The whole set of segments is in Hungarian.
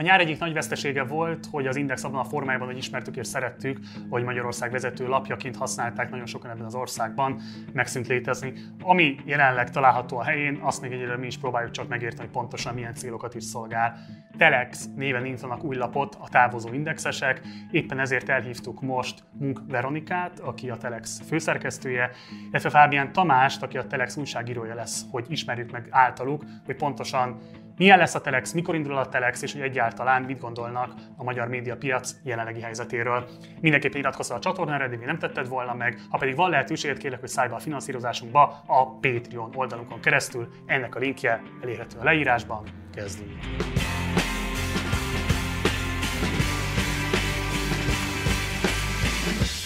A nyár egyik nagy vesztesége volt, hogy az Index abban a formájában, hogy ismertük és szerettük, hogy Magyarország vezető lapjaként használták nagyon sokan ebben az országban, megszűnt létezni. Ami jelenleg található a helyén, azt még egyre mi is próbáljuk csak megérteni, hogy pontosan milyen célokat is szolgál. Telex néven indítanak új lapot a távozó indexesek, éppen ezért elhívtuk most Munk Veronikát, aki a Telex főszerkesztője, illetve Fábián Tamást, aki a Telex újságírója lesz, hogy ismerjük meg általuk, hogy pontosan milyen lesz a Telex, mikor indul a Telex, és hogy egyáltalán mit gondolnak a magyar médiapiac jelenlegi helyzetéről. Mindenképpen iratkozz a csatornára, de még nem tetted volna meg. Ha pedig van lehetőséged, kérlek, hogy szállj be a finanszírozásunkba a Patreon oldalunkon keresztül. Ennek a linkje elérhető a leírásban. Kezdjünk!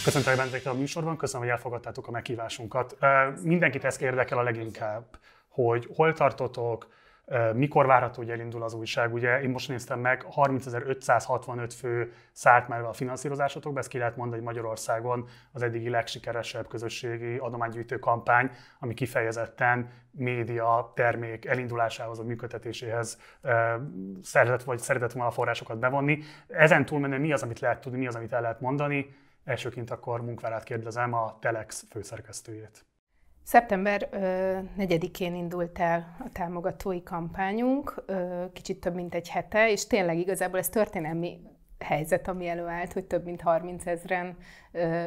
Köszöntelek benneteket a műsorban, köszönöm, hogy elfogadtátok a meghívásunkat. Mindenkit ezt érdekel a leginkább, hogy hol tartotok, mikor várható, hogy elindul az újság? Ugye én most néztem meg, 30.565 fő szállt már a finanszírozásotokba, ezt ki lehet mondani, hogy Magyarországon az eddigi legsikeresebb közösségi adománygyűjtő kampány, ami kifejezetten média termék elindulásához, a működtetéséhez szeretett vagy szeretett volna forrásokat bevonni. Ezen túlmenően mi az, amit lehet tudni, mi az, amit el lehet mondani? Elsőként akkor Munkvárát kérdezem a Telex főszerkesztőjét. Szeptember 4-én indult el a támogatói kampányunk, kicsit több mint egy hete, és tényleg igazából ez történelmi helyzet, ami előállt, hogy több mint 30 ezeren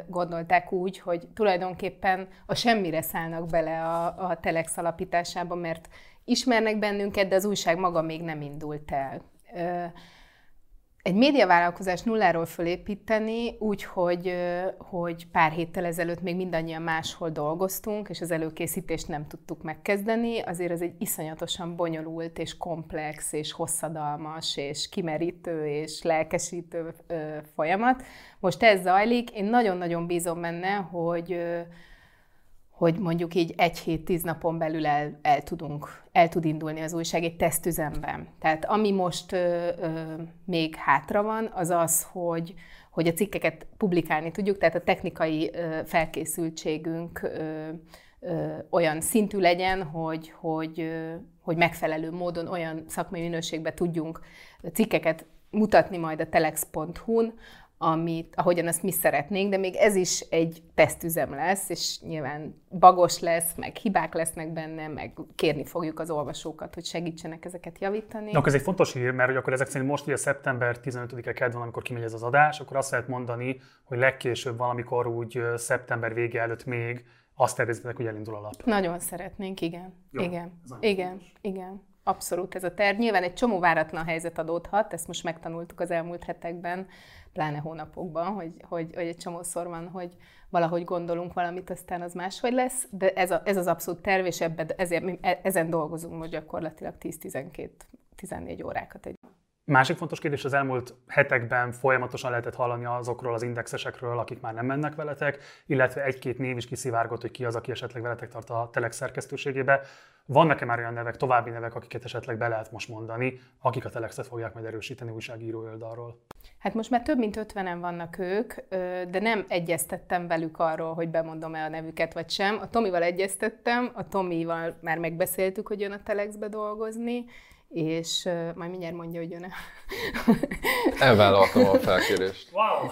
gondolták úgy, hogy tulajdonképpen a semmire szállnak bele a, a Telex alapításába, mert ismernek bennünket, de az újság maga még nem indult el egy médiavállalkozás nulláról fölépíteni, úgy, hogy, pár héttel ezelőtt még mindannyian máshol dolgoztunk, és az előkészítést nem tudtuk megkezdeni, azért ez egy iszonyatosan bonyolult, és komplex, és hosszadalmas, és kimerítő, és lelkesítő folyamat. Most ez zajlik, én nagyon-nagyon bízom benne, hogy hogy mondjuk így egy hét, tíz napon belül el, el, tudunk, el tud indulni az újság egy tesztüzemben. Tehát ami most ö, ö, még hátra van, az az, hogy, hogy a cikkeket publikálni tudjuk, tehát a technikai ö, felkészültségünk ö, ö, olyan szintű legyen, hogy, hogy, ö, hogy megfelelő módon olyan szakmai minőségben tudjunk cikkeket mutatni majd a telex.hu-n, amit, ahogyan azt mi szeretnénk, de még ez is egy tesztüzem lesz, és nyilván bagos lesz, meg hibák lesznek benne, meg kérni fogjuk az olvasókat, hogy segítsenek ezeket javítani. Na, ez egy fontos hír, mert hogy akkor ezek szerint most ugye szeptember 15-e kedven, amikor kimegy ez az adás, akkor azt lehet mondani, hogy legkésőbb valamikor úgy szeptember vége előtt még azt tervezitek, hogy elindul a lap. Nagyon szeretnénk, igen. Jó, igen, igen, fontos. igen. Abszolút ez a terv. Nyilván egy csomó váratlan helyzet adódhat, ezt most megtanultuk az elmúlt hetekben, pláne hónapokban, hogy, hogy, hogy egy csomószor van, hogy valahogy gondolunk valamit, aztán az máshogy lesz, de ez, a, ez az abszolút terv, és ebben, ezért, mi e, ezen dolgozunk most gyakorlatilag 10-12-14 órákat egy Másik fontos kérdés, az elmúlt hetekben folyamatosan lehetett hallani azokról az indexesekről, akik már nem mennek veletek, illetve egy-két név is kiszivárgott, hogy ki az, aki esetleg veletek tart a Telex szerkesztőségébe. Vannak-e már olyan nevek, további nevek, akiket esetleg be lehet most mondani, akik a Telexet fogják majd erősíteni újságíró oldalról? Hát most már több mint 50-en vannak ők, de nem egyeztettem velük arról, hogy bemondom-e a nevüket vagy sem. A Tomival egyeztettem, a Tomival már megbeszéltük, hogy jön a Telexbe dolgozni, és majd mindjárt mondja, hogy jön-e. Elvállaltam a felkérést. Wow!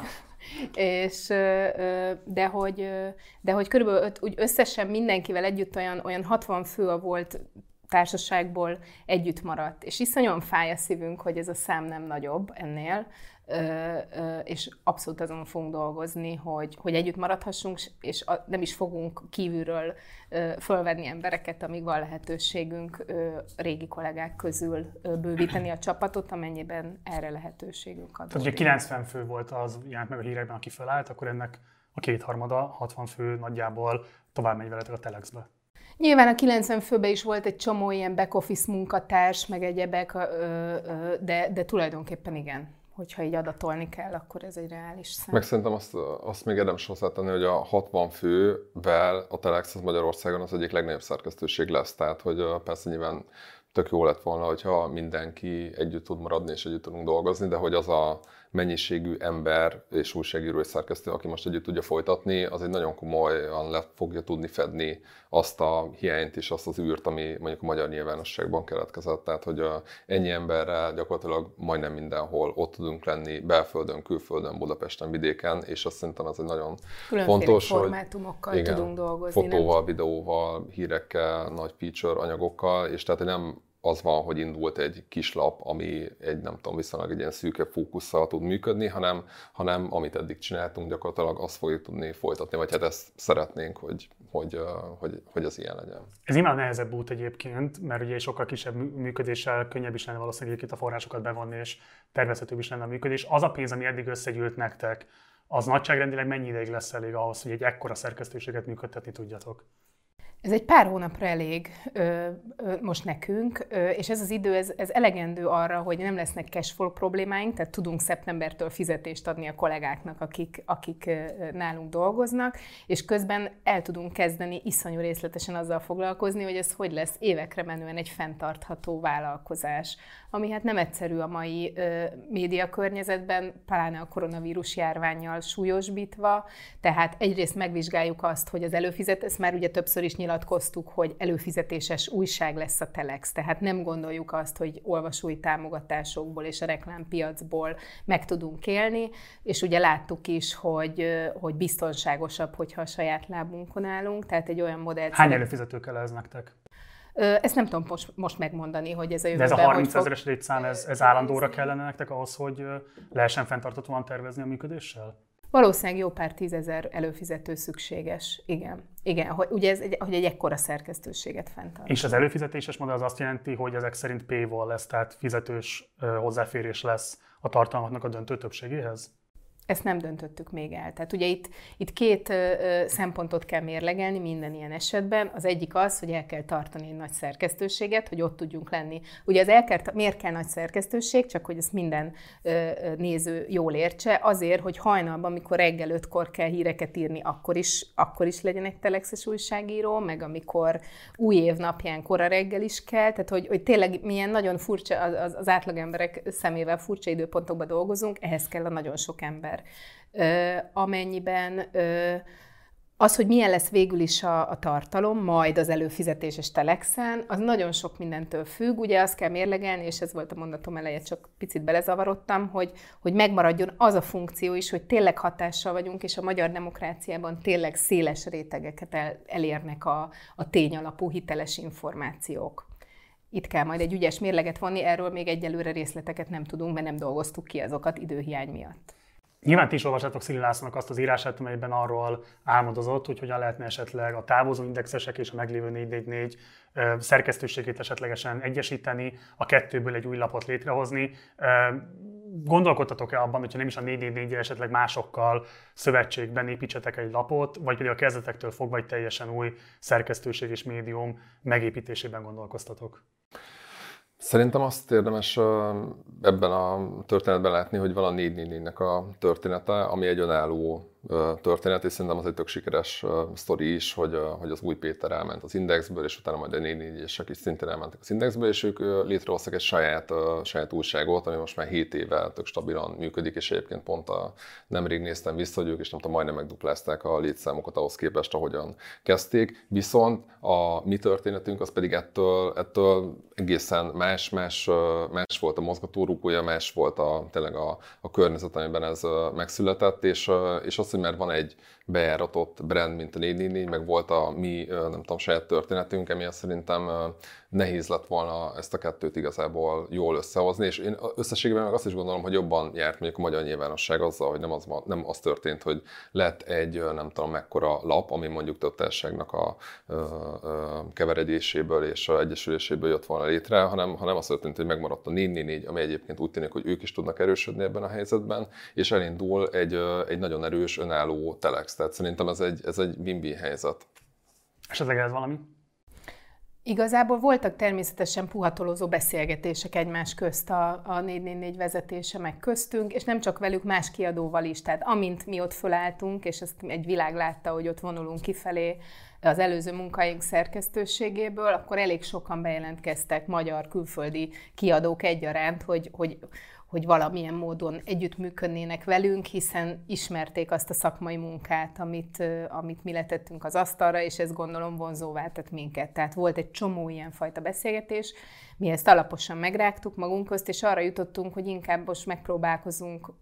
És, de hogy, de hogy körülbelül úgy összesen mindenkivel együtt olyan, olyan 60 fő volt társaságból együtt maradt. És iszonyan fáj a szívünk, hogy ez a szám nem nagyobb ennél, és abszolút azon fogunk dolgozni, hogy, hogy együtt maradhassunk, és nem is fogunk kívülről fölvenni embereket, amíg van lehetőségünk régi kollégák közül bővíteni a csapatot, amennyiben erre lehetőségünk ad. Tehát ugye 90 fő volt az jelent meg a hírekben, aki felállt, akkor ennek a kétharmada, 60 fő nagyjából tovább megy veletek a Telexbe. Nyilván a 90 főben is volt egy csomó ilyen back-office munkatárs, meg egyebek, de, de tulajdonképpen igen hogyha így adatolni kell, akkor ez egy reális szám. Meg szerintem azt, azt még érdemes hozzátenni, hogy a 60 fővel a Telex az Magyarországon az egyik legnagyobb szerkesztőség lesz, tehát hogy persze nyilván tök jó lett volna, hogyha mindenki együtt tud maradni és együtt tudunk dolgozni, de hogy az a mennyiségű ember és újságíró és szerkesztő, aki most együtt tudja folytatni, az egy nagyon komolyan le fogja tudni fedni azt a hiányt és azt az űrt, ami mondjuk a magyar nyilvánosságban keletkezett. Tehát, hogy ennyi emberrel gyakorlatilag majdnem mindenhol ott tudunk lenni, belföldön, külföldön, Budapesten, vidéken, és azt szerintem ez egy nagyon Különféle fontos, formátumokkal hogy igen, tudunk dolgozni. Fotóval, nem? videóval, hírekkel, nagy feature anyagokkal, és tehát nem az van, hogy indult egy kis lap, ami egy, nem tudom, viszonylag egy ilyen szűkebb fókusszal tud működni, hanem, hanem amit eddig csináltunk, gyakorlatilag azt fogjuk tudni folytatni, vagy hát ezt szeretnénk, hogy, hogy, hogy, hogy az ilyen legyen. Ez imád nehezebb út egyébként, mert ugye sokkal kisebb működéssel könnyebb is lenne valószínűleg itt a forrásokat bevonni, és tervezhetőbb is lenne a működés. Az a pénz, ami eddig összegyűlt nektek, az nagyságrendileg mennyi ideig lesz elég ahhoz, hogy egy ekkora szerkesztőséget működtetni tudjatok? Ez egy pár hónapra elég ö, ö, most nekünk, ö, és ez az idő, ez, ez elegendő arra, hogy nem lesznek cashflow problémáink, tehát tudunk szeptembertől fizetést adni a kollégáknak, akik, akik ö, nálunk dolgoznak, és közben el tudunk kezdeni iszonyú részletesen azzal foglalkozni, hogy ez hogy lesz évekre menően egy fenntartható vállalkozás, ami hát nem egyszerű a mai ö, média környezetben, pláne a koronavírus járványjal súlyosbítva, tehát egyrészt megvizsgáljuk azt, hogy az előfizet, ezt már ugye többször is nyilatkoztuk, hogy előfizetéses újság lesz a Telex, tehát nem gondoljuk azt, hogy olvasói támogatásokból és a reklámpiacból meg tudunk élni, és ugye láttuk is, hogy, hogy biztonságosabb, hogyha a saját lábunkon állunk, tehát egy olyan modell. Hány előfizető kell ez nektek? Ezt nem tudom most, most megmondani, hogy ez a jövőben... De ez a 30 ezeres létszám, ez, ez állandóra kellene nektek ahhoz, hogy lehessen fenntartatóan tervezni a működéssel? Valószínűleg jó pár tízezer előfizető szükséges, igen. Igen, hogy, ugye ez egy, hogy egy ekkora szerkesztőséget fenntart. És az előfizetéses modell az azt jelenti, hogy ezek szerint paywall lesz, tehát fizetős hozzáférés lesz a tartalmaknak a döntő többségéhez? Ezt nem döntöttük még el. Tehát ugye itt, itt két ö, szempontot kell mérlegelni minden ilyen esetben. Az egyik az, hogy el kell tartani egy nagy szerkesztőséget, hogy ott tudjunk lenni. Ugye az el kell, miért kell nagy szerkesztőség, csak hogy ezt minden ö, néző jól értse, azért, hogy hajnalban, amikor reggel ötkor kell híreket írni, akkor is, akkor is legyen egy telexes újságíró, meg amikor új év napján kora reggel is kell, tehát hogy, hogy tényleg milyen nagyon furcsa, az, az átlagemberek szemével furcsa időpontokban dolgozunk, ehhez kell a nagyon sok ember ember. Amennyiben az, hogy milyen lesz végül is a, a tartalom, majd az előfizetéses telexen, az nagyon sok mindentől függ. Ugye azt kell mérlegelni, és ez volt a mondatom eleje, csak picit belezavarodtam, hogy, hogy megmaradjon az a funkció is, hogy tényleg hatással vagyunk, és a magyar demokráciában tényleg széles rétegeket el, elérnek a, a tényalapú hiteles információk. Itt kell majd egy ügyes mérleget vonni, erről még egyelőre részleteket nem tudunk, mert nem dolgoztuk ki azokat időhiány miatt. Nyilván ti is olvassátok Szili Lászlónak azt az írását, amelyben arról álmodozott, hogy hogyan lehetne esetleg a távozó indexesek és a meglévő 444 szerkesztőségét esetlegesen egyesíteni, a kettőből egy új lapot létrehozni. Gondolkodtatok-e abban, hogyha nem is a 444 esetleg másokkal szövetségben építsetek egy lapot, vagy pedig a kezdetektől fogva egy teljesen új szerkesztőség és médium megépítésében gondolkoztatok? Szerintem azt érdemes ebben a történetben látni, hogy van a 444-nek a története, ami egy önálló történet, és szerintem az egy tök sikeres sztori is, hogy, hogy az új Péter elment az Indexből, és utána majd a 444-esek is szintén elmentek az Indexből, és ők létrehoztak egy saját, saját újságot, ami most már 7 éve tök stabilan működik, és egyébként pont a, nemrég néztem vissza, hogy ők is nem tudom, majdnem megduplázták a létszámokat ahhoz képest, ahogyan kezdték. Viszont a mi történetünk az pedig ettől, ettől egészen más, más, más volt a mozgatórugója, más volt a, tényleg a, a környezet, amiben ez megszületett, és, és az, hogy már van egy bejáratott brand, mint a 444, meg volt a mi, nem tudom, saját történetünk, ami szerintem nehéz lett volna ezt a kettőt igazából jól összehozni, és én összességében meg azt is gondolom, hogy jobban járt mondjuk a magyar nyilvánosság azzal, hogy nem az, nem az történt, hogy lett egy nem tudom mekkora lap, ami mondjuk több a ö, ö, keveredéséből és a egyesüléséből jött volna létre, hanem, hanem az történt, hogy megmaradt a 444, ami egyébként úgy tűnik, hogy ők is tudnak erősödni ebben a helyzetben, és elindul egy, egy nagyon erős önálló telex. Tehát szerintem ez egy, ez egy win helyzet. Esetleg ez valami? Igazából voltak természetesen puhatolózó beszélgetések egymás közt a, a 444 vezetése meg köztünk, és nem csak velük, más kiadóval is. Tehát amint mi ott fölálltunk, és ezt egy világ látta, hogy ott vonulunk kifelé az előző munkáink szerkesztőségéből, akkor elég sokan bejelentkeztek magyar, külföldi kiadók egyaránt, hogy, hogy hogy valamilyen módon együttműködnének velünk, hiszen ismerték azt a szakmai munkát, amit, amit mi letettünk az asztalra, és ez gondolom vonzóvá tett minket. Tehát volt egy csomó ilyen fajta beszélgetés, mi ezt alaposan megrágtuk magunk közt, és arra jutottunk, hogy inkább most megpróbálkozunk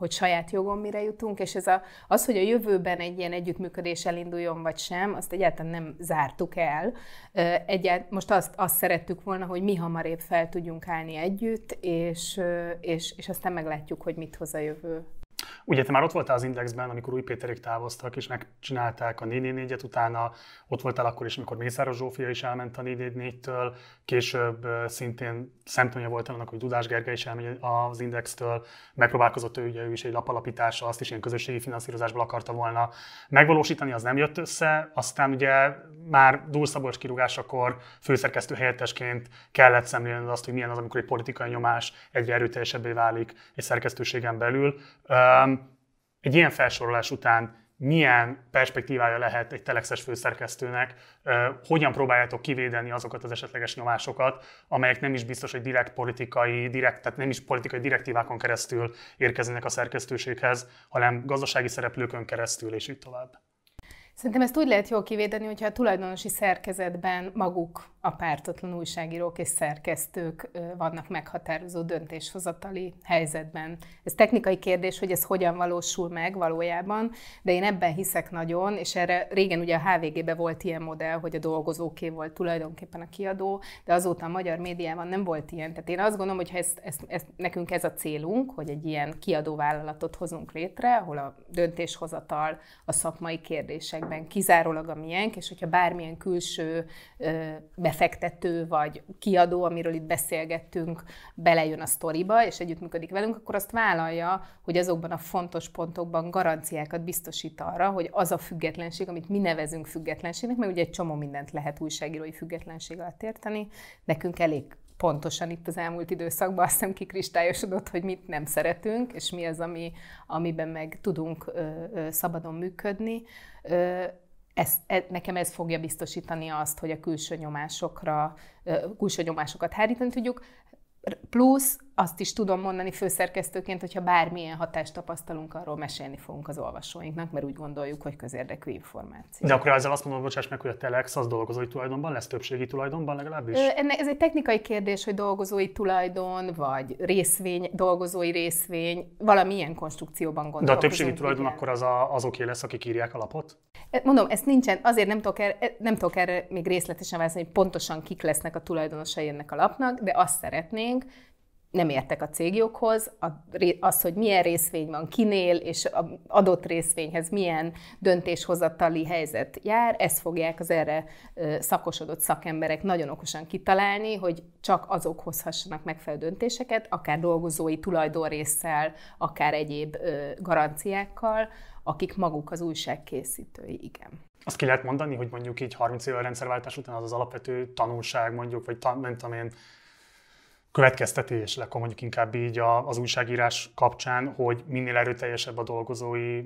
hogy saját jogon mire jutunk, és ez a, az, hogy a jövőben egy ilyen együttműködés elinduljon vagy sem, azt egyáltalán nem zártuk el. Egyált, most azt, azt szerettük volna, hogy mi hamarébb fel tudjunk állni együtt, és, és, és aztán meglátjuk, hogy mit hoz a jövő. Ugye te már ott voltál az Indexben, amikor Új Péterék távoztak, és megcsinálták a 444-et, utána. Ott voltál akkor is, amikor Mészáros Zsófia is elment a 444-től, később szintén szemtanúja volt annak, hogy Dudás Gergely is elmegy az Indextől, megpróbálkozott ő, ugye ő is egy lapalapítása, azt is ilyen közösségi finanszírozásból akarta volna megvalósítani, az nem jött össze, aztán ugye már Dúl Szabolcs kirúgásakor főszerkesztő helyettesként kellett szemlélni azt, hogy milyen az, amikor egy politikai nyomás egyre erőteljesebbé válik egy szerkesztőségen belül. Egy ilyen felsorolás után milyen perspektívája lehet egy telexes főszerkesztőnek, hogyan próbáljátok kivédeni azokat az esetleges nyomásokat, amelyek nem is biztos, hogy direkt politikai, direkt, tehát nem is politikai direktívákon keresztül érkeznek a szerkesztőséghez, hanem gazdasági szereplőkön keresztül, és így tovább. Szerintem ezt úgy lehet jól kivédeni, hogyha a tulajdonosi szerkezetben maguk a pártatlan újságírók és szerkesztők vannak meghatározó döntéshozatali helyzetben. Ez technikai kérdés, hogy ez hogyan valósul meg valójában, de én ebben hiszek nagyon, és erre régen ugye a HVG-ben volt ilyen modell, hogy a dolgozóké volt tulajdonképpen a kiadó, de azóta a magyar médiában nem volt ilyen. Tehát én azt gondolom, hogy ezt, ezt, ezt, nekünk ez a célunk, hogy egy ilyen kiadóvállalatot hozunk létre, ahol a döntéshozatal a szakmai kérdésekben kizárólag a miénk, és hogyha bármilyen külső befektető vagy kiadó, amiről itt beszélgettünk, belejön a sztoriba, és együttműködik velünk, akkor azt vállalja, hogy azokban a fontos pontokban garanciákat biztosít arra, hogy az a függetlenség, amit mi nevezünk függetlenségnek, mert ugye egy csomó mindent lehet újságírói függetlenség alatt érteni, nekünk elég pontosan itt az elmúlt időszakban azt hiszem kikristályosodott, hogy mit nem szeretünk, és mi az, ami, amiben meg tudunk ö, ö, szabadon működni. Ö, ez, e, nekem ez fogja biztosítani azt, hogy a külső nyomásokra, külső nyomásokat hárítani tudjuk. Plusz azt is tudom mondani főszerkesztőként, hogyha bármilyen hatást tapasztalunk, arról mesélni fogunk az olvasóinknak, mert úgy gondoljuk, hogy közérdekű információ. De akkor ezzel azt mondom, bocsáss meg, hogy a Telex az dolgozói tulajdonban lesz, többségi tulajdonban legalábbis? Ez egy technikai kérdés, hogy dolgozói tulajdon, vagy részvény, dolgozói részvény, valamilyen konstrukcióban gondolkozunk. De a többségi tulajdon igen. akkor az a, azoké lesz, akik írják a lapot? Mondom, ezt nincsen, azért nem tudok, erre, nem tudok erre még részletesen válaszolni, hogy pontosan kik lesznek a tulajdonosai ennek a lapnak, de azt szeretnénk, nem értek a cégjoghoz, az, hogy milyen részvény van kinél, és adott részvényhez milyen döntéshozatali helyzet jár, ezt fogják az erre szakosodott szakemberek nagyon okosan kitalálni, hogy csak azok hozhassanak megfelelő döntéseket, akár dolgozói tulajdonrészsel, akár egyéb garanciákkal, akik maguk az újságkészítői, igen. Azt ki lehet mondani, hogy mondjuk így 30 éve rendszerváltás után az az alapvető tanulság mondjuk, vagy ta, nem tudom én, következtetés, akkor mondjuk inkább így az újságírás kapcsán, hogy minél erőteljesebb a dolgozói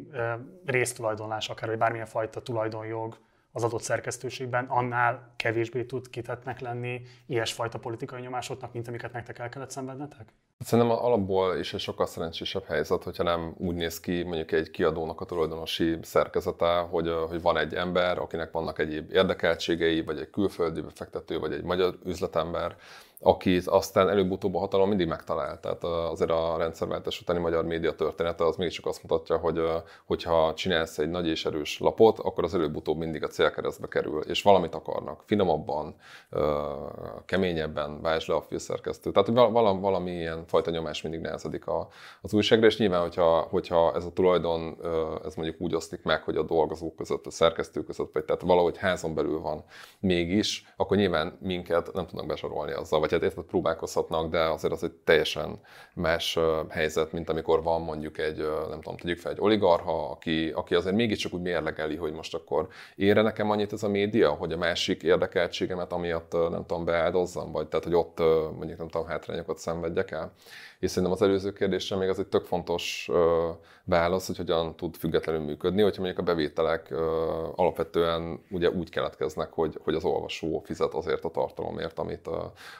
résztulajdonlás, akár vagy bármilyen fajta tulajdonjog az adott szerkesztőségben, annál kevésbé tud kitetnek lenni ilyesfajta politikai nyomásoknak, mint amiket nektek el kellett szenvednetek? Szerintem alapból is egy sokkal szerencsésebb helyzet, hogyha nem úgy néz ki mondjuk egy kiadónak a tulajdonosi szerkezete, hogy, hogy van egy ember, akinek vannak egyéb érdekeltségei, vagy egy külföldi befektető, vagy egy magyar üzletember, akit aztán előbb-utóbb a hatalom mindig megtalál. Tehát azért a rendszerváltás utáni magyar média története az mégiscsak azt mutatja, hogy hogyha csinálsz egy nagy és erős lapot, akkor az előbb-utóbb mindig a célkeresztbe kerül, és valamit akarnak, finomabban, keményebben váltsd le a főszerkesztő. Tehát valami, valami ilyen fajta nyomás mindig nehezedik az újságra, és nyilván, hogyha, hogyha ez a tulajdon, ez mondjuk úgy osztik meg, hogy a dolgozók között, a szerkesztő között, vagy tehát valahogy házon belül van mégis, akkor nyilván minket nem tudnak besorolni azzal, vagy érted, próbálkozhatnak, de azért az egy teljesen más helyzet, mint amikor van mondjuk egy, nem tudom, tegyük fel egy oligarha, aki, aki azért mégiscsak úgy mérlegeli, hogy most akkor ére nekem annyit ez a média, hogy a másik érdekeltségemet amiatt nem tudom beáldozzam, vagy tehát, hogy ott mondjuk nem tudom, hátrányokat szenvedjek el. És szerintem az előző kérdésre még az egy tök fontos válasz, hogy hogyan tud függetlenül működni, hogyha mondjuk a bevételek alapvetően ugye úgy keletkeznek, hogy, hogy az olvasó fizet azért a tartalomért, amit,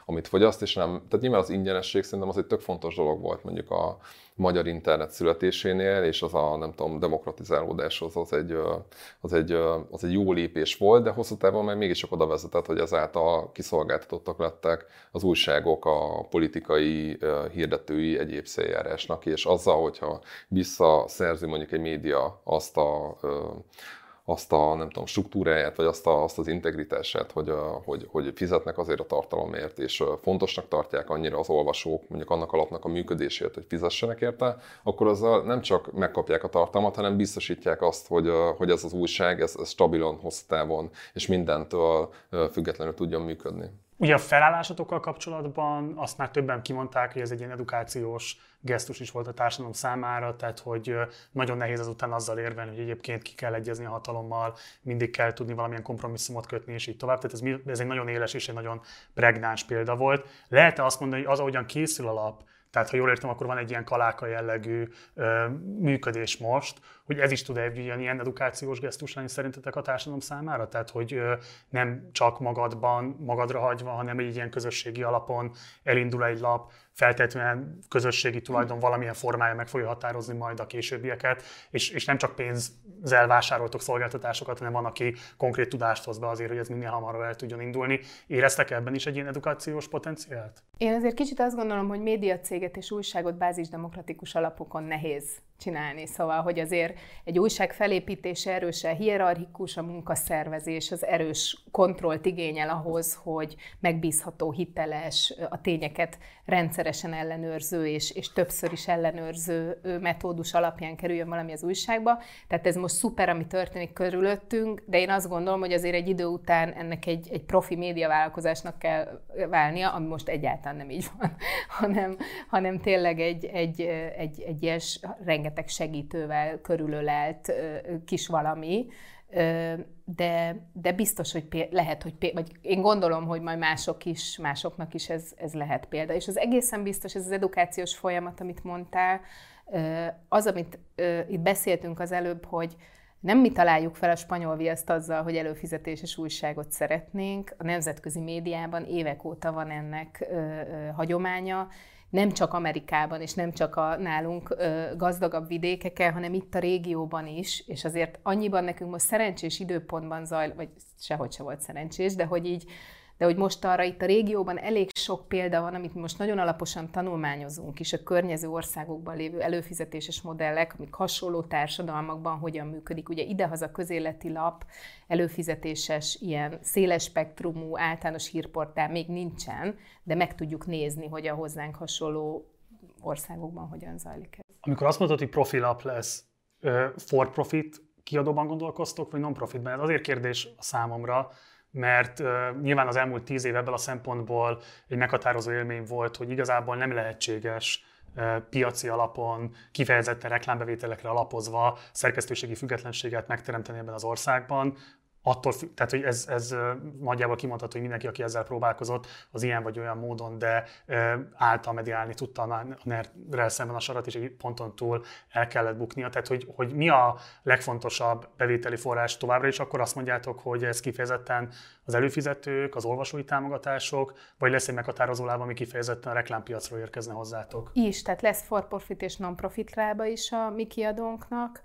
amit fogyaszt, és nem, tehát nyilván az ingyenesség szerintem az egy tök fontos dolog volt mondjuk a magyar internet születésénél, és az a, nem tudom, demokratizálódás az, egy, az, egy, az egy jó lépés volt, de hosszú távon meg mégis oda vezetett, hogy ezáltal kiszolgáltatottak lettek az újságok a politikai hirdetői egyéb széljárásnak, és azzal, hogyha visszaszerzi mondjuk egy média azt a azt a nem tudom, struktúráját, vagy azt, a, azt az integritását, hogy, hogy, hogy fizetnek azért a tartalomért, és fontosnak tartják annyira az olvasók, mondjuk annak alapnak a működésért, hogy fizessenek érte, akkor azzal nem csak megkapják a tartalmat, hanem biztosítják azt, hogy, hogy ez az újság, ez, ez stabilan, hosszú távon, és mindentől függetlenül tudjon működni. Ugye a felállásotokkal kapcsolatban azt már többen kimondták, hogy ez egy ilyen edukációs gesztus is volt a társadalom számára, tehát hogy nagyon nehéz azután azzal érvelni, hogy egyébként ki kell egyezni a hatalommal, mindig kell tudni valamilyen kompromisszumot kötni, és így tovább. Tehát ez, ez egy nagyon éles és egy nagyon pregnáns példa volt. Lehet-e azt mondani, hogy az, ahogyan készül a lap, tehát ha jól értem, akkor van egy ilyen kaláka jellegű ö, működés most, hogy ez is tud egy ilyen, edukációs gesztus lenni szerintetek a társadalom számára? Tehát, hogy nem csak magadban, magadra hagyva, hanem egy ilyen közösségi alapon elindul egy lap, feltétlenül közösségi tulajdon valamilyen formája meg fogja határozni majd a későbbieket, és, és nem csak pénzzel vásároltok szolgáltatásokat, hanem van, aki konkrét tudást hoz be azért, hogy ez minél hamarabb el tudjon indulni. Éreztek ebben is egy ilyen edukációs potenciált? Én azért kicsit azt gondolom, hogy médiacéget és újságot bázisdemokratikus alapokon nehéz csinálni. Szóval, hogy azért egy újság felépítése erősen hierarchikus, a munkaszervezés az erős kontrollt igényel ahhoz, hogy megbízható, hiteles, a tényeket rendszeresen ellenőrző és, és többször is ellenőrző metódus alapján kerüljön valami az újságba. Tehát ez most szuper, ami történik körülöttünk, de én azt gondolom, hogy azért egy idő után ennek egy, egy profi médiavállalkozásnak kell válnia, ami most egyáltalán nem így van, hanem, hanem tényleg egy, egy, egy, egy rengeteg segítővel körülölelt kis valami, de, de biztos, hogy pé- lehet, hogy pé- vagy én gondolom, hogy majd mások is, másoknak is ez, ez lehet példa. És az egészen biztos, ez az edukációs folyamat, amit mondtál, az, amit itt beszéltünk az előbb, hogy nem mi találjuk fel a spanyol viaszt azzal, hogy előfizetéses újságot szeretnénk. A nemzetközi médiában évek óta van ennek ö, ö, hagyománya, nem csak Amerikában, és nem csak a nálunk gazdagabb vidékeken, hanem itt a régióban is, és azért annyiban nekünk most szerencsés időpontban zajl, vagy sehogy se volt szerencsés, de hogy így de hogy most arra itt a régióban elég sok példa van, amit most nagyon alaposan tanulmányozunk is, a környező országokban lévő előfizetéses modellek, amik hasonló társadalmakban hogyan működik. Ugye idehaza közéleti lap, előfizetéses, ilyen széles spektrumú általános hírportál még nincsen, de meg tudjuk nézni, hogy a hozzánk hasonló országokban hogyan zajlik ez. Amikor azt mondod, hogy profilap lesz, for profit kiadóban gondolkoztok, vagy non-profitban? Ez azért kérdés a számomra, mert uh, nyilván az elmúlt tíz év ebből a szempontból egy meghatározó élmény volt, hogy igazából nem lehetséges piaci alapon, kifejezetten reklámbevételekre alapozva szerkesztőségi függetlenséget megteremteni ebben az országban, attól, tehát hogy ez, ez nagyjából kimondható, hogy mindenki, aki ezzel próbálkozott, az ilyen vagy olyan módon, de által mediálni tudta a ner szemben a sarat, és egy ponton túl el kellett buknia. Tehát, hogy, hogy mi a legfontosabb bevételi forrás továbbra is, akkor azt mondjátok, hogy ez kifejezetten az előfizetők, az olvasói támogatások, vagy lesz egy meghatározó láb, ami kifejezetten a reklámpiacról érkezne hozzátok? Is, tehát lesz for profit és non-profit lába is a mi kiadónknak.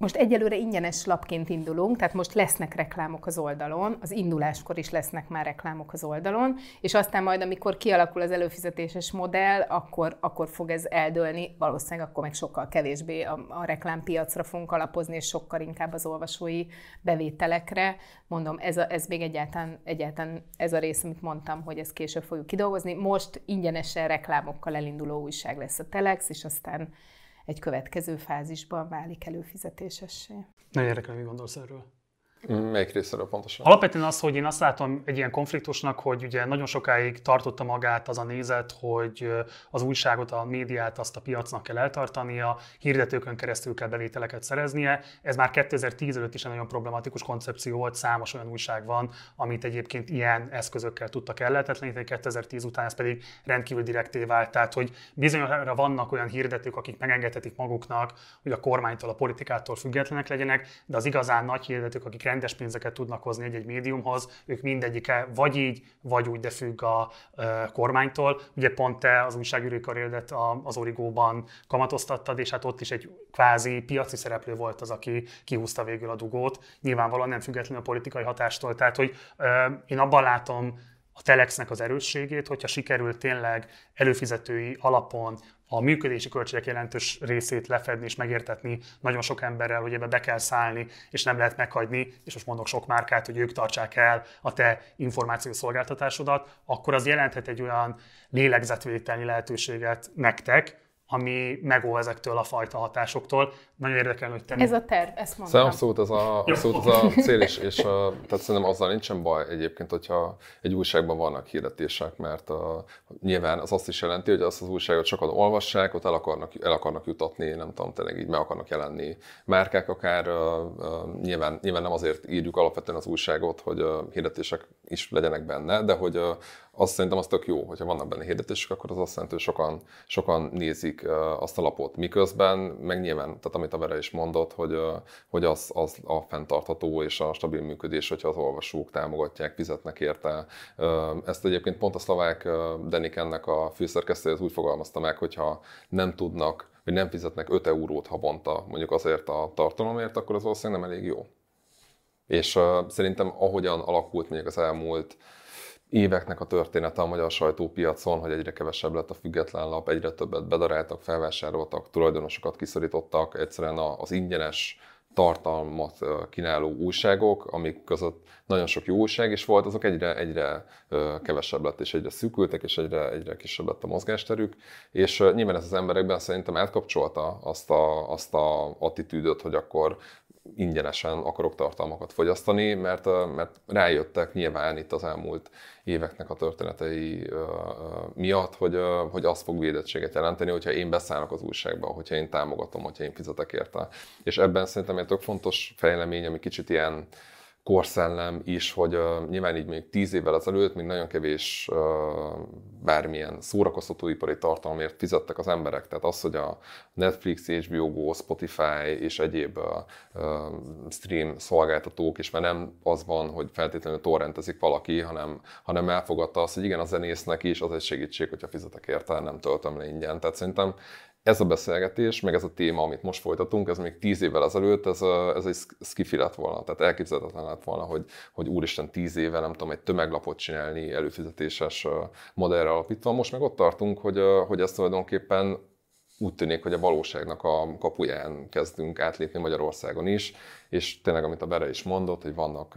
Most egyelőre ingyenes lapként indulunk, tehát most lesznek reklámok az oldalon, az induláskor is lesznek már reklámok az oldalon, és aztán majd, amikor kialakul az előfizetéses modell, akkor, akkor fog ez eldőlni, valószínűleg akkor meg sokkal kevésbé a, a reklámpiacra fogunk alapozni, és sokkal inkább az olvasói bevételekre. Mondom, ez, a, ez még egyáltalán, egyáltalán ez a rész, amit mondtam, hogy ezt később fogjuk kidolgozni. Most ingyenesen reklámokkal elinduló újság lesz a Telex, és aztán egy következő fázisban válik előfizetésessé. Nagyon érdekel, mi gondolsz erről? Melyik részéről pontosan? Alapvetően az, hogy én azt látom egy ilyen konfliktusnak, hogy ugye nagyon sokáig tartotta magát az a nézet, hogy az újságot, a médiát azt a piacnak kell eltartania, hirdetőkön keresztül kell bevételeket szereznie. Ez már 2010 előtt is egy nagyon problematikus koncepció volt, számos olyan újság van, amit egyébként ilyen eszközökkel tudtak ellehetetleníteni, 2010 után ez pedig rendkívül direkté vált. Tehát, hogy bizonyos vannak olyan hirdetők, akik megengedhetik maguknak, hogy a kormánytól, a politikától függetlenek legyenek, de az igazán nagy hirdetők, akik rendes pénzeket tudnak hozni egy-egy médiumhoz, ők mindegyike vagy így, vagy úgy, de függ a kormánytól. Ugye pont te az újságírói karrieredet az Origóban kamatoztattad, és hát ott is egy kvázi piaci szereplő volt az, aki kihúzta végül a dugót. Nyilvánvalóan nem függetlenül a politikai hatástól. Tehát, hogy én abban látom a Telexnek az erősségét, hogyha sikerül tényleg előfizetői alapon a működési költségek jelentős részét lefedni és megértetni nagyon sok emberrel, hogy ebbe be kell szállni, és nem lehet meghagyni, és most mondok sok márkát, hogy ők tartsák el a te információs szolgáltatásodat, akkor az jelenthet egy olyan lélegzetvételni lehetőséget nektek, ami megóv ezektől a fajta hatásoktól. Nagyon érdekel, hogy te... Ez a terv, ezt mondtam. Szerintem abszolút ez a, abszolút ez a cél, és, és a, tehát szerintem azzal nincsen baj egyébként, hogyha egy újságban vannak hirdetések, mert a, nyilván az azt is jelenti, hogy azt az újságot sokan olvassák, ott el akarnak, el akarnak jutatni, nem tudom, tényleg így meg akarnak jelenni márkák akár. A, a, nyilván, nyilván nem azért írjuk alapvetően az újságot, hogy a hirdetések is legyenek benne, de hogy a, azt szerintem az tök jó, hogyha vannak benne hirdetések, akkor az azt jelenti, hogy sokan, sokan nézik azt a lapot. Miközben, meg nyilván, tehát amit a Vera is mondott, hogy, hogy az, az a fenntartható és a stabil működés, hogyha az olvasók támogatják, fizetnek érte. Ezt egyébként pont a szlovák Denikennek a főszerkesztője úgy fogalmazta meg, hogyha nem tudnak, vagy nem fizetnek 5 eurót havonta mondjuk azért a tartalomért, akkor az valószínűleg nem elég jó. És uh, szerintem ahogyan alakult mondjuk az elmúlt éveknek a története a magyar sajtópiacon, hogy egyre kevesebb lett a független lap, egyre többet bedaráltak, felvásároltak, tulajdonosokat kiszorítottak, egyszerűen az ingyenes tartalmat kínáló újságok, amik között nagyon sok jó újság is volt, azok egyre, egyre kevesebb lett, és egyre szűkültek, és egyre, egyre kisebb lett a mozgásterük, és nyilván ez az emberekben szerintem átkapcsolta azt a, azt a attitűdöt, hogy akkor ingyenesen akarok tartalmakat fogyasztani, mert, mert rájöttek nyilván itt az elmúlt éveknek a történetei miatt, hogy, hogy az fog védettséget jelenteni, hogyha én beszállok az újságba, hogyha én támogatom, hogyha én fizetek érte. És ebben szerintem egy tök fontos fejlemény, ami kicsit ilyen korszellem is, hogy uh, nyilván így még tíz évvel ezelőtt még nagyon kevés uh, bármilyen szórakoztatóipari tartalomért fizettek az emberek. Tehát az, hogy a Netflix, HBO Go, Spotify és egyéb uh, stream szolgáltatók, és már nem az van, hogy feltétlenül torrentezik valaki, hanem, hanem elfogadta azt, hogy igen, a zenésznek is az egy segítség, hogyha fizetek érte, nem töltöm le ingyen. Tehát szerintem ez a beszélgetés, meg ez a téma, amit most folytatunk, ez még tíz évvel ezelőtt, ez, a, ez egy skifi lett volna. Tehát elképzelhetetlen lett volna, hogy, hogy úristen tíz éve, nem tudom, egy tömeglapot csinálni előfizetéses modellre alapítva. Most meg ott tartunk, hogy, hogy ez tulajdonképpen úgy tűnik, hogy a valóságnak a kapuján kezdünk átlépni Magyarországon is, és tényleg, amit a Bere is mondott, hogy vannak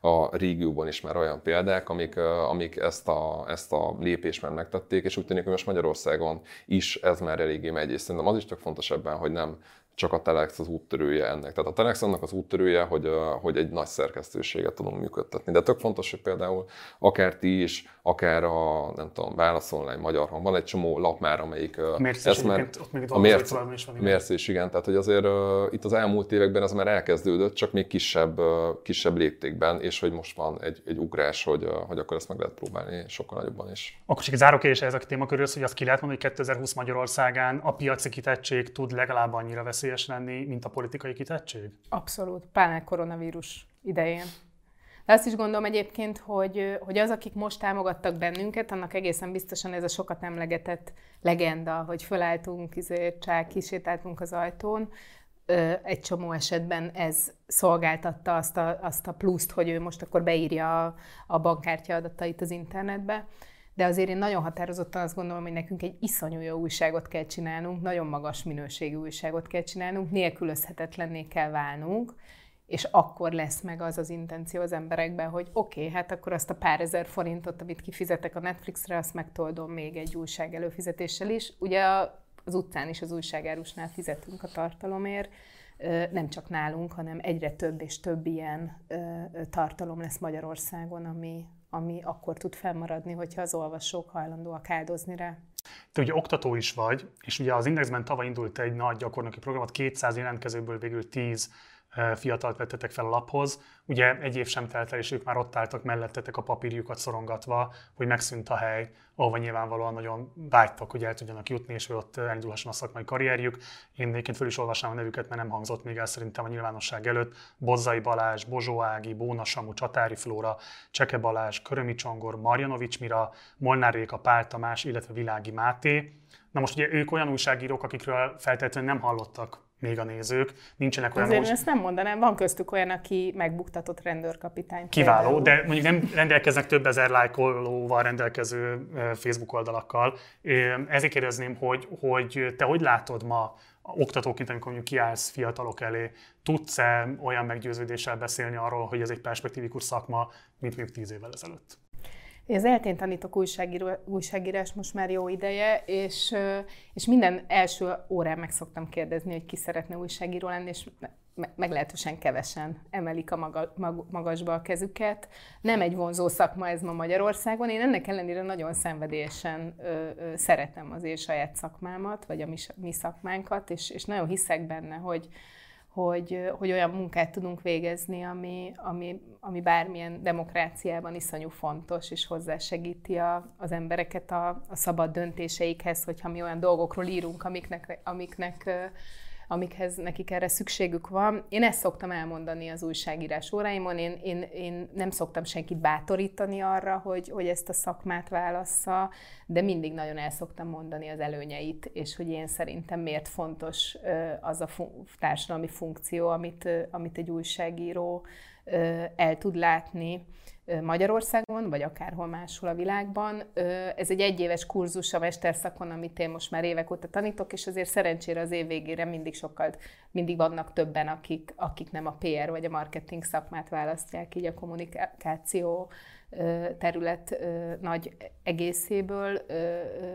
a régióban is már olyan példák, amik, amik ezt, a, ezt a lépést már megtették, és úgy tűnik, hogy most Magyarországon is ez már eléggé megy, és szerintem az is csak fontos ebben, hogy nem csak a Telex az úttörője ennek. Tehát a Telex annak az úttörője, hogy, hogy egy nagy szerkesztőséget tudunk működtetni. De tök fontos, hogy például akár ti is, akár a, nem tudom, Válasz Online, Magyar Hang, van egy csomó lap már, amelyik... Mérc is, már, ott még a mérc, is van. Mérc is, igen. Tehát, hogy azért uh, itt az elmúlt években ez már elkezdődött, csak még kisebb, uh, kisebb léptékben, és hogy most van egy, egy ugrás, hogy, uh, hogy akkor ezt meg lehet próbálni sokkal nagyobban is. Akkor csak egy záró kérdés ez a téma körül, hogy azt ki lehet mondani, hogy 2020 Magyarországán a piaci kitettség tud legalább annyira veszélyes lenni, mint a politikai kitettség? Abszolút, pláne koronavírus idején. De azt is gondolom egyébként, hogy, hogy az, akik most támogattak bennünket, annak egészen biztosan ez a sokat emlegetett legenda, hogy fölálltunk, izé, csák, kisétáltunk az ajtón, egy csomó esetben ez szolgáltatta azt a, azt a pluszt, hogy ő most akkor beírja a, a bankkártya adatait az internetbe. De azért én nagyon határozottan azt gondolom, hogy nekünk egy iszonyú jó újságot kell csinálnunk, nagyon magas minőségű újságot kell csinálnunk, nélkülözhetetlenné kell válnunk, és akkor lesz meg az az intenció az emberekben, hogy oké, okay, hát akkor azt a pár ezer forintot, amit kifizetek a Netflixre, azt megtoldom még egy újság előfizetéssel is. Ugye az utcán is az újságárusnál fizetünk a tartalomért, nem csak nálunk, hanem egyre több és több ilyen tartalom lesz Magyarországon, ami, ami akkor tud fennmaradni, hogyha az olvasók hajlandóak áldozni rá. Te ugye oktató is vagy, és ugye az Indexben tavaly indult egy nagy gyakornoki programot, 200 jelentkezőből végül 10 fiatalt vettetek fel a laphoz. Ugye egy év sem telt el, és ők már ott álltak mellettetek a papírjukat szorongatva, hogy megszűnt a hely, ahova nyilvánvalóan nagyon vágytak, hogy el tudjanak jutni, és hogy ott elindulhasson a szakmai karrierjük. Én egyébként föl is olvasnám a nevüket, mert nem hangzott még el szerintem a nyilvánosság előtt. Bozzai Balázs, Bozsó Ági, Bóna Samu, Csatári Flóra, Cseke Balázs, Körömi Csongor, Marjanovics Mira, Molnár Réka, Pál Tamás, illetve Világi Máté. Na most ugye ők olyan újságírók, akikről feltétlenül nem hallottak még a nézők. Nincsenek olyan... Azért ezt nem mondanám, van köztük olyan, aki megbuktatott rendőrkapitány. Kiváló, például. de mondjuk nem rendelkeznek több ezer lájkolóval rendelkező Facebook oldalakkal. Ezért kérdezném, hogy, hogy te hogy látod ma oktatóként, amikor mondjuk kiállsz fiatalok elé, tudsz-e olyan meggyőződéssel beszélni arról, hogy ez egy perspektívikus szakma, mint mondjuk tíz évvel ezelőtt? Az eltén tanítok újságíró, újságírás most már jó ideje, és, és minden első órán meg szoktam kérdezni, hogy ki szeretne újságíró lenni, és meglehetősen kevesen emelik a maga, mag, magasba a kezüket. Nem egy vonzó szakma ez ma Magyarországon. Én ennek ellenére nagyon szenvedélyesen ö, ö, szeretem az én saját szakmámat, vagy a mi, mi szakmánkat, és, és nagyon hiszek benne, hogy, hogy, hogy olyan munkát tudunk végezni, ami, ami, ami bármilyen demokráciában iszonyú fontos, és hozzásegíti a, az embereket a, a szabad döntéseikhez, hogyha mi olyan dolgokról írunk, amiknek, amiknek amikhez nekik erre szükségük van. Én ezt szoktam elmondani az újságírás óráimon, én, én, én nem szoktam senkit bátorítani arra, hogy, hogy ezt a szakmát válassza, de mindig nagyon el szoktam mondani az előnyeit, és hogy én szerintem miért fontos az a fun- társadalmi funkció, amit, amit egy újságíró el tud látni Magyarországon, vagy akárhol máshol a világban. Ez egy egyéves kurzus a mesterszakon, amit én most már évek óta tanítok, és azért szerencsére az év végére mindig sokkal, mindig vannak többen, akik, akik nem a PR vagy a marketing szakmát választják, így a kommunikáció terület nagy egészéből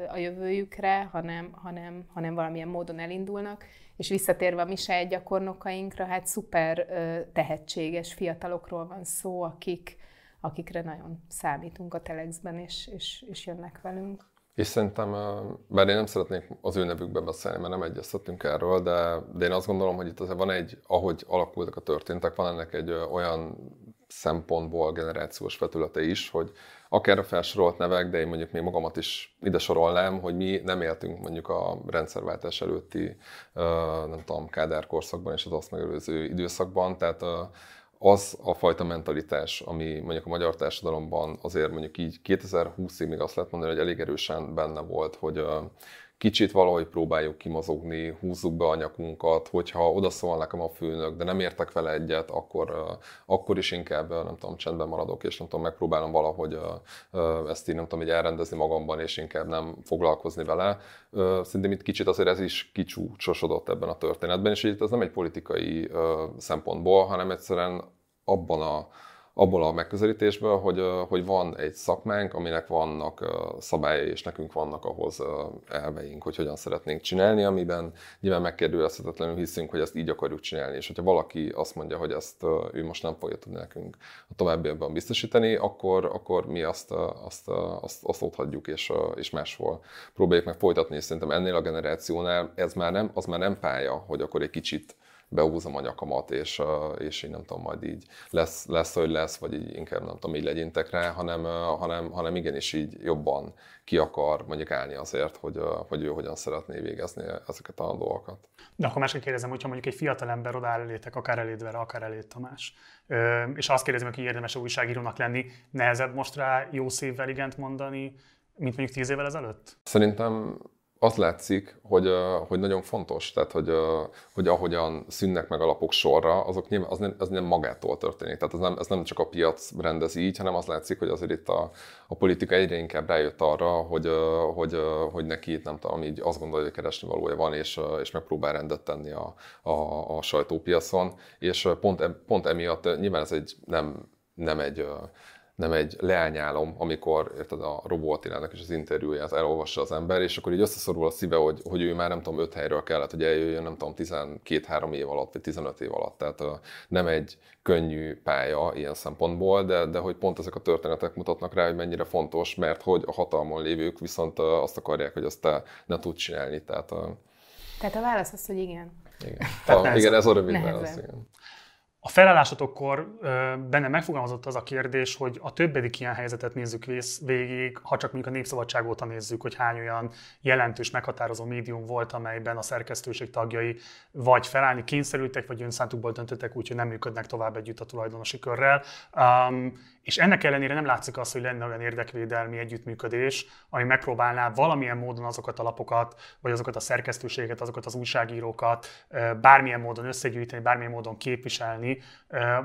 a jövőjükre, hanem, hanem, hanem valamilyen módon elindulnak. És visszatérve a mi saját gyakornokainkra, hát szuper tehetséges fiatalokról van szó, akik, akikre nagyon számítunk a Telexben, és, és, és jönnek velünk. És szerintem, bár én nem szeretnék az ő nevükbe beszélni, mert nem egyeztetünk erről, de, de én azt gondolom, hogy itt azért van egy, ahogy alakultak a történtek, van ennek egy olyan szempontból generációs vetülete is, hogy akár a felsorolt nevek, de én mondjuk még magamat is ide sorolnám, hogy mi nem éltünk mondjuk a rendszerváltás előtti, nem tudom, Kádár korszakban és az azt megelőző időszakban, tehát az a fajta mentalitás, ami mondjuk a magyar társadalomban azért mondjuk így 2020-ig még azt lehet mondani, hogy elég erősen benne volt, hogy kicsit valahogy próbáljuk kimozogni, húzzuk be a nyakunkat, hogyha odaszól nekem a főnök, de nem értek vele egyet, akkor, akkor is inkább nem tudom, csendben maradok, és nem tudom, megpróbálom valahogy ezt így nem tudom, így elrendezni magamban, és inkább nem foglalkozni vele. Szerintem itt kicsit azért ez is kicsúcsosodott ebben a történetben, és itt ez nem egy politikai szempontból, hanem egyszerűen abban a abból a megközelítésből, hogy, hogy van egy szakmánk, aminek vannak szabályai, és nekünk vannak ahhoz elveink, hogy hogyan szeretnénk csinálni, amiben nyilván megkérdőjelezhetetlenül hiszünk, hogy ezt így akarjuk csinálni, és hogyha valaki azt mondja, hogy ezt ő most nem fogja tudni nekünk a továbbiakban biztosítani, akkor, akkor mi azt, azt, azt, azt ott hagyjuk, és, és máshol próbáljuk meg folytatni, és szerintem ennél a generációnál ez már nem, az már nem pálya, hogy akkor egy kicsit behúzom a nyakamat, és, és én nem tudom, majd így lesz, lesz, hogy lesz, vagy így inkább nem tudom, így legyintek rá, hanem, hanem, hanem igenis így jobban ki akar mondjuk állni azért, hogy, hogy ő hogyan szeretné végezni ezeket a dolgokat. De akkor másképp kérdezem, hogyha mondjuk egy fiatal ember odáll elétek, akár eléd Vera, akár eléd Tamás, és azt kérdezem, hogy érdemes újságírónak lenni, nehezebb most rá jó szívvel igent mondani, mint mondjuk tíz évvel ezelőtt? Szerintem az látszik, hogy, hogy nagyon fontos, tehát hogy, hogy ahogyan szűnnek meg alapok sorra, azok nyilván, az, nem, az nem magától történik. Tehát ez nem, ez nem csak a piac rendezi így, hanem az látszik, hogy azért itt a, a politika egyre inkább rájött arra, hogy, hogy, hogy neki itt nem tudom, így azt gondolja, hogy keresni valója van, és, és megpróbál rendet tenni a, a, a sajtópiacon. És pont, pont emiatt nyilván ez egy nem, nem egy nem egy leányálom, amikor érted, a Roboltinának is az interjúját elolvassa az ember, és akkor így összeszorul a szíve, hogy, hogy ő már nem tudom, öt helyről kellett, hogy eljöjjön, nem tudom, 12-3 év alatt, vagy 15 év alatt. Tehát nem egy könnyű pálya ilyen szempontból, de, de hogy pont ezek a történetek mutatnak rá, hogy mennyire fontos, mert hogy a hatalmon lévők viszont azt akarják, hogy azt te ne tud csinálni. Tehát a, tehát a válasz az, hogy igen. Igen, a, igen ez a rövid válasz. Igen. A felállásotokkor benne megfogalmazott az a kérdés, hogy a többedik ilyen helyzetet nézzük végig, ha csak mondjuk a népszabadság óta nézzük, hogy hány olyan jelentős, meghatározó médium volt, amelyben a szerkesztőség tagjai vagy felállni kényszerültek, vagy önszántukból döntöttek úgy, hogy nem működnek tovább együtt a tulajdonosi körrel. Um, és ennek ellenére nem látszik az, hogy lenne olyan érdekvédelmi együttműködés, ami megpróbálná valamilyen módon azokat a lapokat, vagy azokat a szerkesztőséget, azokat az újságírókat bármilyen módon összegyűjteni, bármilyen módon képviselni,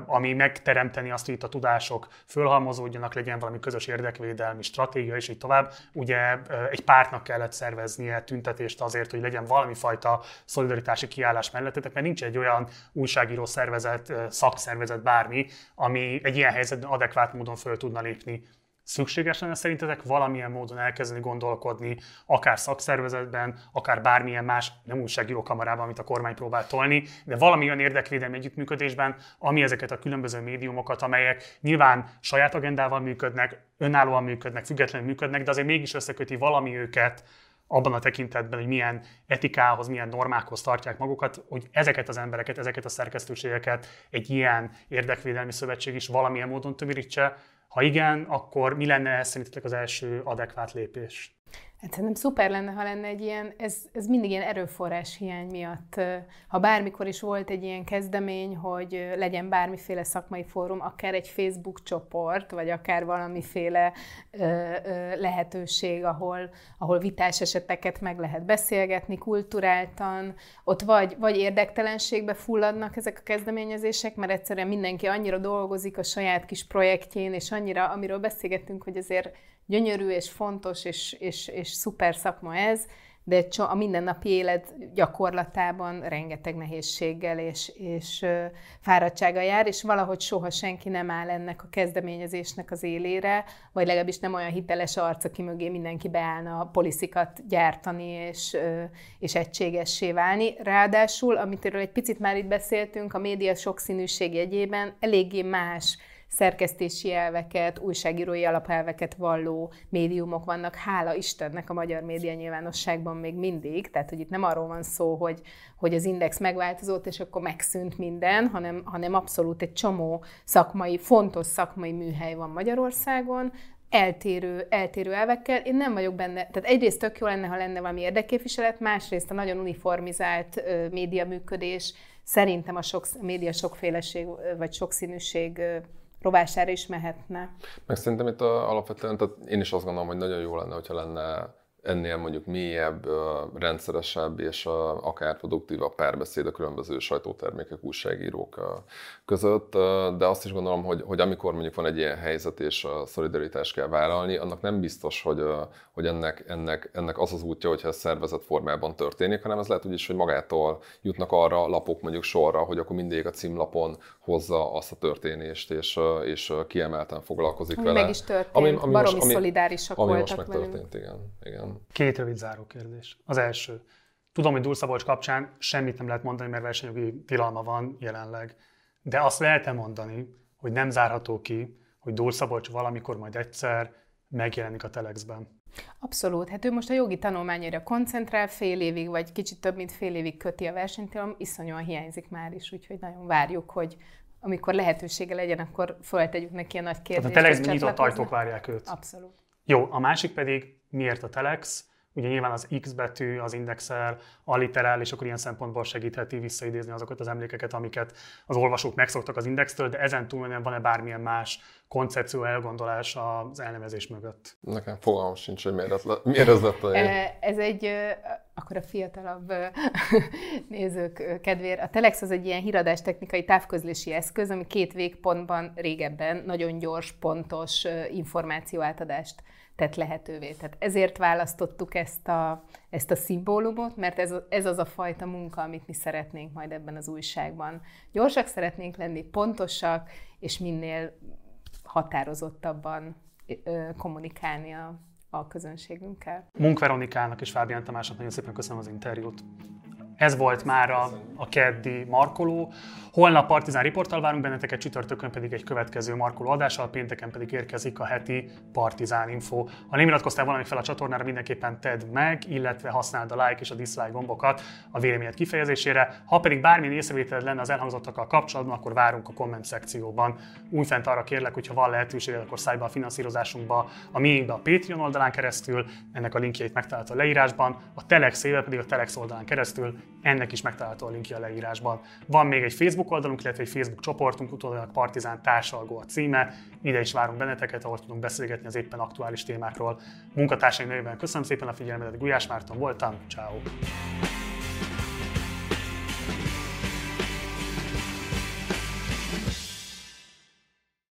ami megteremteni azt, hogy itt a tudások fölhalmozódjanak, legyen valami közös érdekvédelmi stratégia, és így tovább. Ugye egy pártnak kellett szerveznie tüntetést azért, hogy legyen valami fajta szolidaritási kiállás mellettetek, mert nincs egy olyan újságíró szervezet, szakszervezet, bármi, ami egy ilyen helyzetben adekvát módon föl tudna lépni. Szükséges lenne szerintetek valamilyen módon elkezdeni gondolkodni, akár szakszervezetben, akár bármilyen más, nem újságíró kamarában, amit a kormány próbál tolni, de valamilyen érdekvédelmi együttműködésben, ami ezeket a különböző médiumokat, amelyek nyilván saját agendával működnek, önállóan működnek, függetlenül működnek, de azért mégis összeköti valami őket abban a tekintetben, hogy milyen etikához, milyen normákhoz tartják magukat, hogy ezeket az embereket, ezeket a szerkesztőségeket egy ilyen érdekvédelmi szövetség is valamilyen módon tömörítse. Ha igen, akkor mi lenne szerintetek az első adekvát lépés? Hát szerintem szuper lenne, ha lenne egy ilyen, ez, ez mindig ilyen erőforrás hiány miatt. Ha bármikor is volt egy ilyen kezdemény, hogy legyen bármiféle szakmai fórum, akár egy Facebook csoport, vagy akár valamiféle ö, ö, lehetőség, ahol, ahol vitás eseteket meg lehet beszélgetni kulturáltan, ott vagy, vagy érdektelenségbe fulladnak ezek a kezdeményezések, mert egyszerűen mindenki annyira dolgozik a saját kis projektjén, és annyira, amiről beszélgettünk, hogy azért gyönyörű és fontos és, és, és szuper szakma ez, de a mindennapi élet gyakorlatában rengeteg nehézséggel és, és fáradtsága jár, és valahogy soha senki nem áll ennek a kezdeményezésnek az élére, vagy legalábbis nem olyan hiteles arc, aki mögé mindenki beállna poliszikat gyártani és, és egységessé válni. Ráadásul, amit erről egy picit már itt beszéltünk, a média sokszínűség jegyében eléggé más szerkesztési elveket, újságírói alapelveket valló médiumok vannak, hála Istennek a magyar média nyilvánosságban még mindig, tehát hogy itt nem arról van szó, hogy, hogy az index megváltozott, és akkor megszűnt minden, hanem, hanem abszolút egy csomó szakmai, fontos szakmai műhely van Magyarországon, eltérő, eltérő elvekkel. Én nem vagyok benne, tehát egyrészt tök jó lenne, ha lenne valami érdekképviselet, másrészt a nagyon uniformizált ö, média működés szerintem a sok, média sokféleség vagy sokszínűség rovására is mehetne. Meg szerintem itt a, alapvetően, tehát én is azt gondolom, hogy nagyon jó lenne, hogyha lenne ennél mondjuk mélyebb, rendszeresebb és akár produktívabb párbeszéd a különböző sajtótermékek, újságírók között, de azt is gondolom, hogy, hogy amikor mondjuk van egy ilyen helyzet és a szolidaritást kell vállalni, annak nem biztos, hogy, hogy ennek, ennek, ennek az az útja, hogyha ez szervezett formában történik, hanem ez lehet úgy is, hogy magától jutnak arra lapok mondjuk sorra, hogy akkor mindig a címlapon hozza azt a történést, és, és kiemelten foglalkozik ami vele. meg is történt, ami, ami baromi most, ami, szolidárisak ami voltak most megtörtént, igen, igen. Két rövid záró kérdés. Az első. Tudom, hogy Dulszabolcs kapcsán semmit nem lehet mondani, mert versenyjogi tilalma van jelenleg. De azt lehet-e mondani, hogy nem zárható ki, hogy Dulszabolcs valamikor majd egyszer megjelenik a Telexben? Abszolút. Hát ő most a jogi tanulmányra koncentrál fél évig, vagy kicsit több, mint fél évig köti a versenytilalom, iszonyúan hiányzik már is, úgyhogy nagyon várjuk, hogy amikor lehetősége legyen, akkor föltegyük neki a nagy kérdést. Tehát a Telexben nyitott ajtók várják őt. Abszolút. Jó, a másik pedig miért a Telex? Ugye nyilván az X betű, az indexel, alliterál, és akkor ilyen szempontból segítheti visszaidézni azokat az emlékeket, amiket az olvasók megszoktak az indextől, de ezen túl van-e bármilyen más koncepció, elgondolás az elnevezés mögött? Nekem fogalmam sincs, hogy miért, le, miért ez lett a Ez egy, akkor a fiatalabb nézők kedvér. A Telex az egy ilyen híradás technikai távközlési eszköz, ami két végpontban régebben nagyon gyors, pontos információátadást tett lehetővé. Tehát ezért választottuk ezt a, ezt a szimbólumot, mert ez, ez az a fajta munka, amit mi szeretnénk majd ebben az újságban. Gyorsak szeretnénk lenni, pontosak, és minél határozottabban kommunikálni a, a közönségünkkel. Munk Veronikának és Fábián Tamásnak nagyon szépen köszönöm az interjút. Ez volt már a, a keddi markoló. Holnap Partizán riporttal várunk benneteket, csütörtökön pedig egy következő markoló adással, pénteken pedig érkezik a heti Partizán info. Ha nem iratkoztál valami fel a csatornára, mindenképpen tedd meg, illetve használd a like és a dislike gombokat a véleményed kifejezésére. Ha pedig bármilyen észrevételed lenne az elhangzottakkal kapcsolatban, akkor várunk a komment szekcióban. Újfent arra kérlek, hogy ha van lehetőséged, akkor szállj be a finanszírozásunkba, a miénkbe a Patreon oldalán keresztül, ennek a linkjeit megtalálta a leírásban, a Telex pedig a Telex oldalán keresztül, ennek is megtalálható a linkje a leírásban. Van még egy Facebook oldalunk, illetve egy Facebook csoportunk, utólag Partizán társalgó a címe. Ide is várunk benneteket, ahol tudunk beszélgetni az éppen aktuális témákról. Munkatársaim nevében köszönöm szépen a figyelmet, Gulyás Márton voltam, ciao.